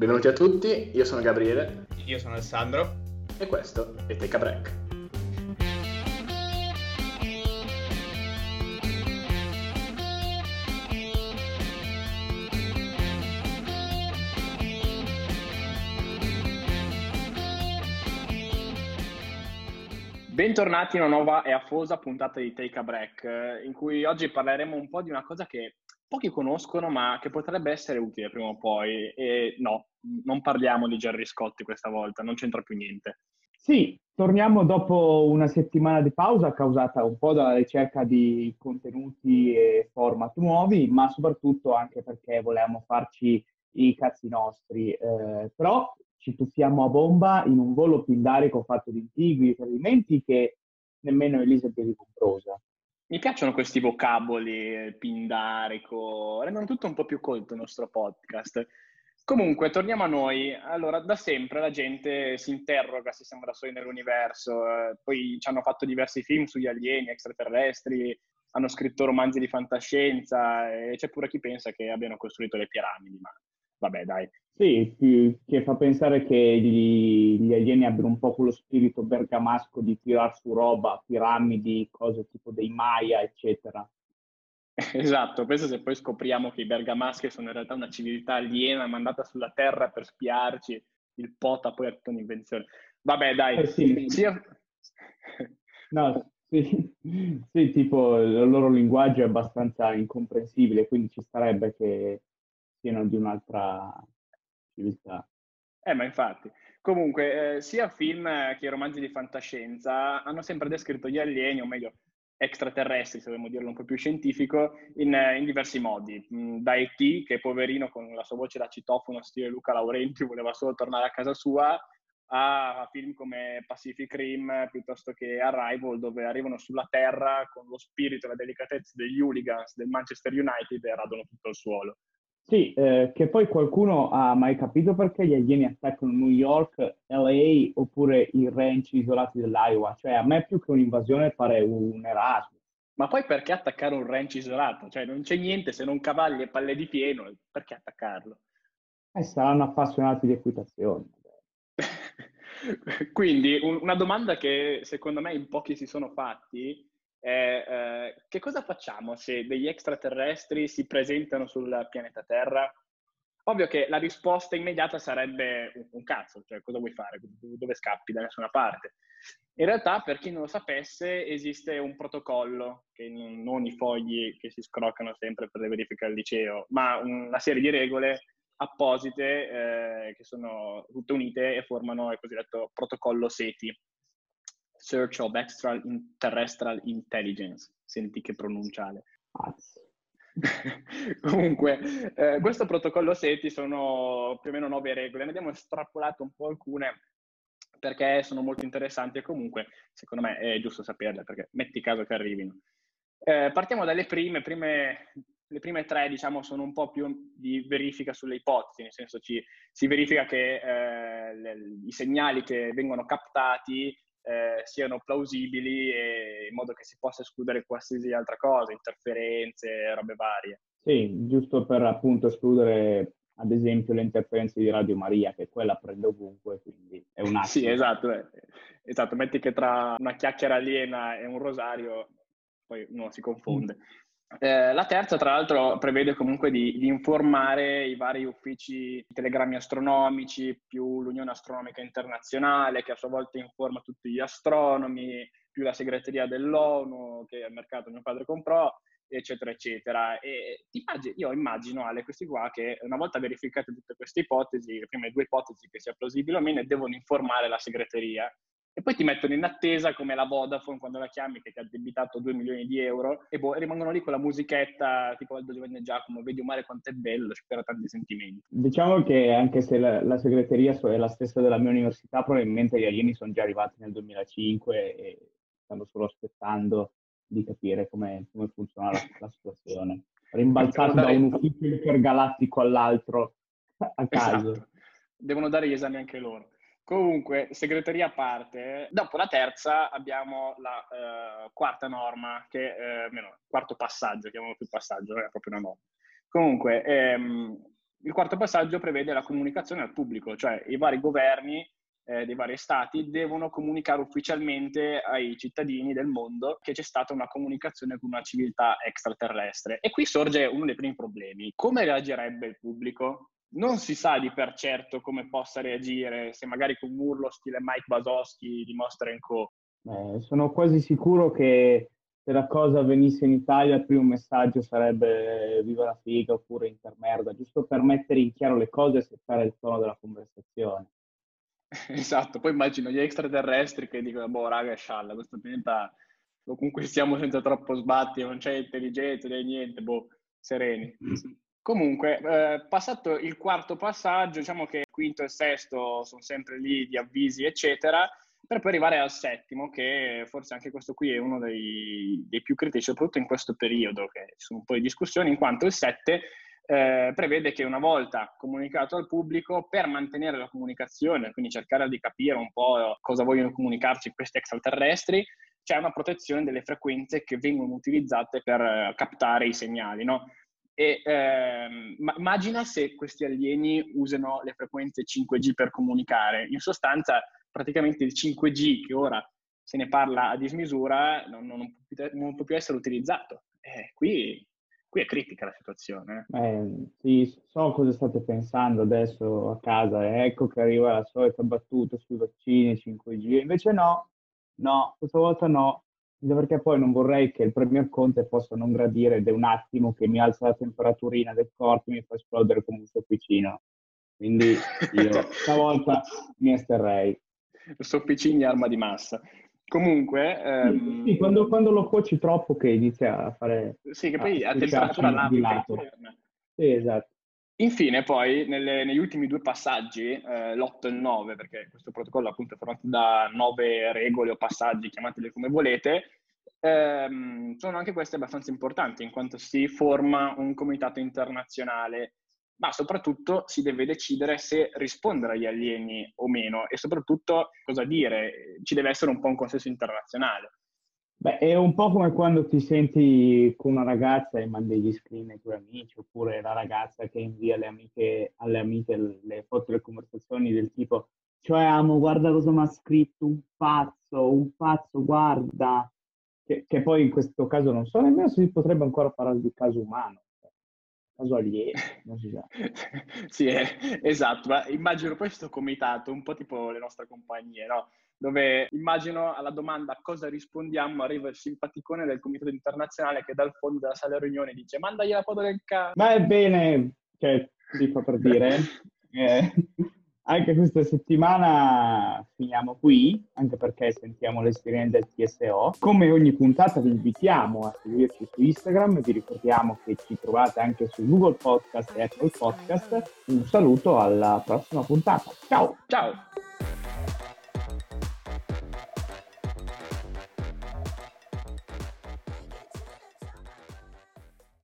Benvenuti a tutti, io sono Gabriele. Io sono Alessandro. E questo è Take a Break. Bentornati in una nuova e affosa puntata di Take a Break, in cui oggi parleremo un po' di una cosa che pochi conoscono, ma che potrebbe essere utile prima o poi. E no, non parliamo di Gerry Scotti questa volta, non c'entra più niente. Sì, torniamo dopo una settimana di pausa causata un po' dalla ricerca di contenuti e format nuovi, ma soprattutto anche perché volevamo farci i cazzi nostri. Eh, però ci tuffiamo a bomba in un volo pindarico fatto di intigui tradimenti che nemmeno Elisa è ricombrosa. Mi piacciono questi vocaboli, pindarico, rendono tutto un po' più colto il nostro podcast. Comunque, torniamo a noi. Allora, da sempre la gente si interroga se siamo da soli nell'universo, eh, poi ci hanno fatto diversi film sugli alieni extraterrestri, hanno scritto romanzi di fantascienza e c'è pure chi pensa che abbiano costruito le piramidi, ma vabbè dai. Sì, che fa pensare che gli, gli, alieni abbiano un po' quello spirito bergamasco di tirar su roba, piramidi, cose tipo dei Maya, eccetera. Esatto, penso se poi scopriamo che i bergamaschi sono in realtà una civiltà aliena mandata sulla Terra per spiarci, il pota poi è tutta un'invenzione. Vabbè dai, eh sì. Sia... No, sì, sì, tipo il loro linguaggio è abbastanza incomprensibile, quindi ci starebbe che siano di un'altra civiltà. Eh, ma infatti. Comunque, eh, sia film che romanzi di fantascienza hanno sempre descritto gli alieni, o meglio, extraterrestri, se vogliamo dirlo un po' più scientifico, in, in diversi modi. Mm, da E.T., che poverino con la sua voce da citofono stile Luca Laurenti voleva solo tornare a casa sua, a film come Pacific Rim piuttosto che Arrival, dove arrivano sulla Terra con lo spirito e la delicatezza degli hooligans del Manchester United e radono tutto il suolo. Sì, eh, che poi qualcuno ha mai capito perché gli alieni attaccano New York, LA oppure i ranch isolati dell'Iowa? Cioè, a me più che un'invasione pare un Erasmus. Ma poi perché attaccare un ranch isolato? Cioè, non c'è niente se non cavalli e palle di pieno, perché attaccarlo? Eh, saranno appassionati di equitazione. Quindi, un, una domanda che secondo me in pochi si sono fatti è eh, che cosa facciamo se degli extraterrestri si presentano sul pianeta Terra? Ovvio che la risposta immediata sarebbe un, un cazzo, cioè cosa vuoi fare? Dove scappi? Da nessuna parte. In realtà, per chi non lo sapesse, esiste un protocollo, che non, non i fogli che si scroccano sempre per le verifiche al liceo, ma una serie di regole apposite eh, che sono tutte unite e formano il cosiddetto protocollo SETI, Search of Extraterrestrial Intelligence. Senti che pronunciale. Comunque, eh, questo protocollo SETI sono più o meno nove regole, ne abbiamo estrapolato un po' alcune perché sono molto interessanti e comunque secondo me è giusto saperle perché metti caso che arrivino. Eh, partiamo dalle prime, prime, le prime tre diciamo sono un po' più di verifica sulle ipotesi, nel senso ci, si verifica che eh, le, i segnali che vengono captati eh, siano plausibili e in modo che si possa escludere qualsiasi altra cosa, interferenze, robe varie. Sì, giusto per appunto escludere ad esempio le interferenze di Radio Maria, che quella prende ovunque, quindi è un attimo. Sì, esatto, eh. esatto, metti che tra una chiacchiera aliena e un rosario poi uno si confonde. Mm. Eh, la terza, tra l'altro, prevede comunque di, di, informare i vari uffici telegrammi astronomici, più l'Unione Astronomica Internazionale, che a sua volta informa tutti gli astronomi, più la segreteria dell'ONU, che al mercato mio padre comprò, eccetera, eccetera. E io immagino, Ale, questi qua, che una volta verificate tutte queste ipotesi, le prime due ipotesi che sia plausibile o meno, devono informare la segreteria e poi ti mettono in attesa come la Vodafone quando la chiami che ti ha debitato 2 milioni di euro e boh, rimangono lì con la musichetta tipo Aldo Giovanni e Giacomo, vedi mare quanto è bello, spero tanti sentimenti. Diciamo che anche se la, la, segreteria è la stessa della mia università, probabilmente gli alieni sono già arrivati nel 2005 e stanno solo aspettando di capire come, come funziona la, la situazione. Rimbalzati da un ufficio intergalattico all'altro a caso. Esatto. Devono dare gli esami anche loro. Comunque, segreteria a parte, dopo la terza abbiamo la uh, quarta norma, che uh, meno, quarto passaggio, chiamiamolo più passaggio, è proprio una norma. Comunque, ehm, Il quarto passaggio prevede la comunicazione al pubblico, cioè i vari governi eh, dei vari stati devono comunicare ufficialmente ai cittadini del mondo che c'è stata una comunicazione con una civiltà extraterrestre. E qui sorge uno dei primi problemi. Come reagirebbe il pubblico? Non si sa di per certo come possa reagire se magari con un urlo stile Mike Basoschi di Monster Co. Eh, sono quasi sicuro che se la cosa avvenisse in Italia il primo messaggio sarebbe viva la figa oppure intermerda, giusto per mettere in chiaro le cose e settare il tono della conversazione. Esatto, poi immagino gli extraterrestri che dicono, boh, raga, scialla, questo pianeta lo conquistiamo senza troppo sbatti, non c'è intelligenza, non c'è niente, boh, sereni. Comunque, eh, passato il quarto passaggio, diciamo che il quinto e il sesto sono sempre lì di avvisi, eccetera, per poi arrivare al settimo, che forse anche questo qui è uno dei, dei più critici, soprattutto in questo periodo, che ci sono un po' di discussioni, in quanto il 7 eh, prevede che una volta comunicato al pubblico, per mantenere la comunicazione, quindi cercare di capire un po' cosa vogliono comunicarci questi extraterrestri, c'è una protezione delle frequenze che vengono utilizzate per eh, captare i segnali, no? E ehm, immagina se questi alieni usano le frequenze 5G per comunicare. In sostanza, praticamente il 5G che ora se ne parla a dismisura non, non, può, più, non può, più, essere utilizzato. Eh, qui qui è critica la situazione. Eh, sì, so cosa state pensando adesso a casa, ecco che arriva la solita battuta sui vaccini 5G, invece no, no, questa volta no, perché poi non vorrei che il Premier Conte possa non gradire ed è un attimo che mi alza la temperaturina del corpo e mi fa esplodere come un sofficino. Quindi io stavolta mi esterrei. Sofficini arma di massa. Comunque... Ehm... Sì, quando, quando, lo cuoci troppo che inizia a fare... Sì, che poi a, a temperatura lato. Sì, esatto. Infine, poi, nelle, negli ultimi due passaggi, eh, l'8 e il 9, perché questo protocollo appunto è formato da nove regole o passaggi, chiamateli come volete, ehm, sono anche queste abbastanza importanti, in quanto si forma un comitato internazionale ma soprattutto si deve decidere se rispondere agli alieni o meno e soprattutto cosa dire, ci deve essere un po' un consenso internazionale. Beh, è un po' come quando ti senti con una ragazza e mandi gli screen ai tuoi amici, oppure la ragazza che invia alle amiche, alle amiche le foto delle conversazioni del tipo cioè amo, guarda cosa mi ha scritto un pazzo, un pazzo, guarda. Che, che, poi in questo caso non so nemmeno se si potrebbe ancora parlare di caso umano caso alieno, non si sa. sì, eh, esatto, ma immagino questo comitato, un po' tipo le nostre compagnie, no? Dove immagino alla domanda cosa rispondiamo arriva il simpaticone del comitato internazionale che dal fondo della sala riunione dice mandagli la foto del cazzo. Ma è bene, cioè, dico per dire, eh, anche questa settimana finiamo qui, anche perché sentiamo le sirene del TSO. Come ogni puntata vi invitiamo a seguirci su Instagram, vi ricordiamo che ci trovate anche su Google Podcast e Apple Podcast. Un saluto alla prossima puntata. Ciao! Ciao!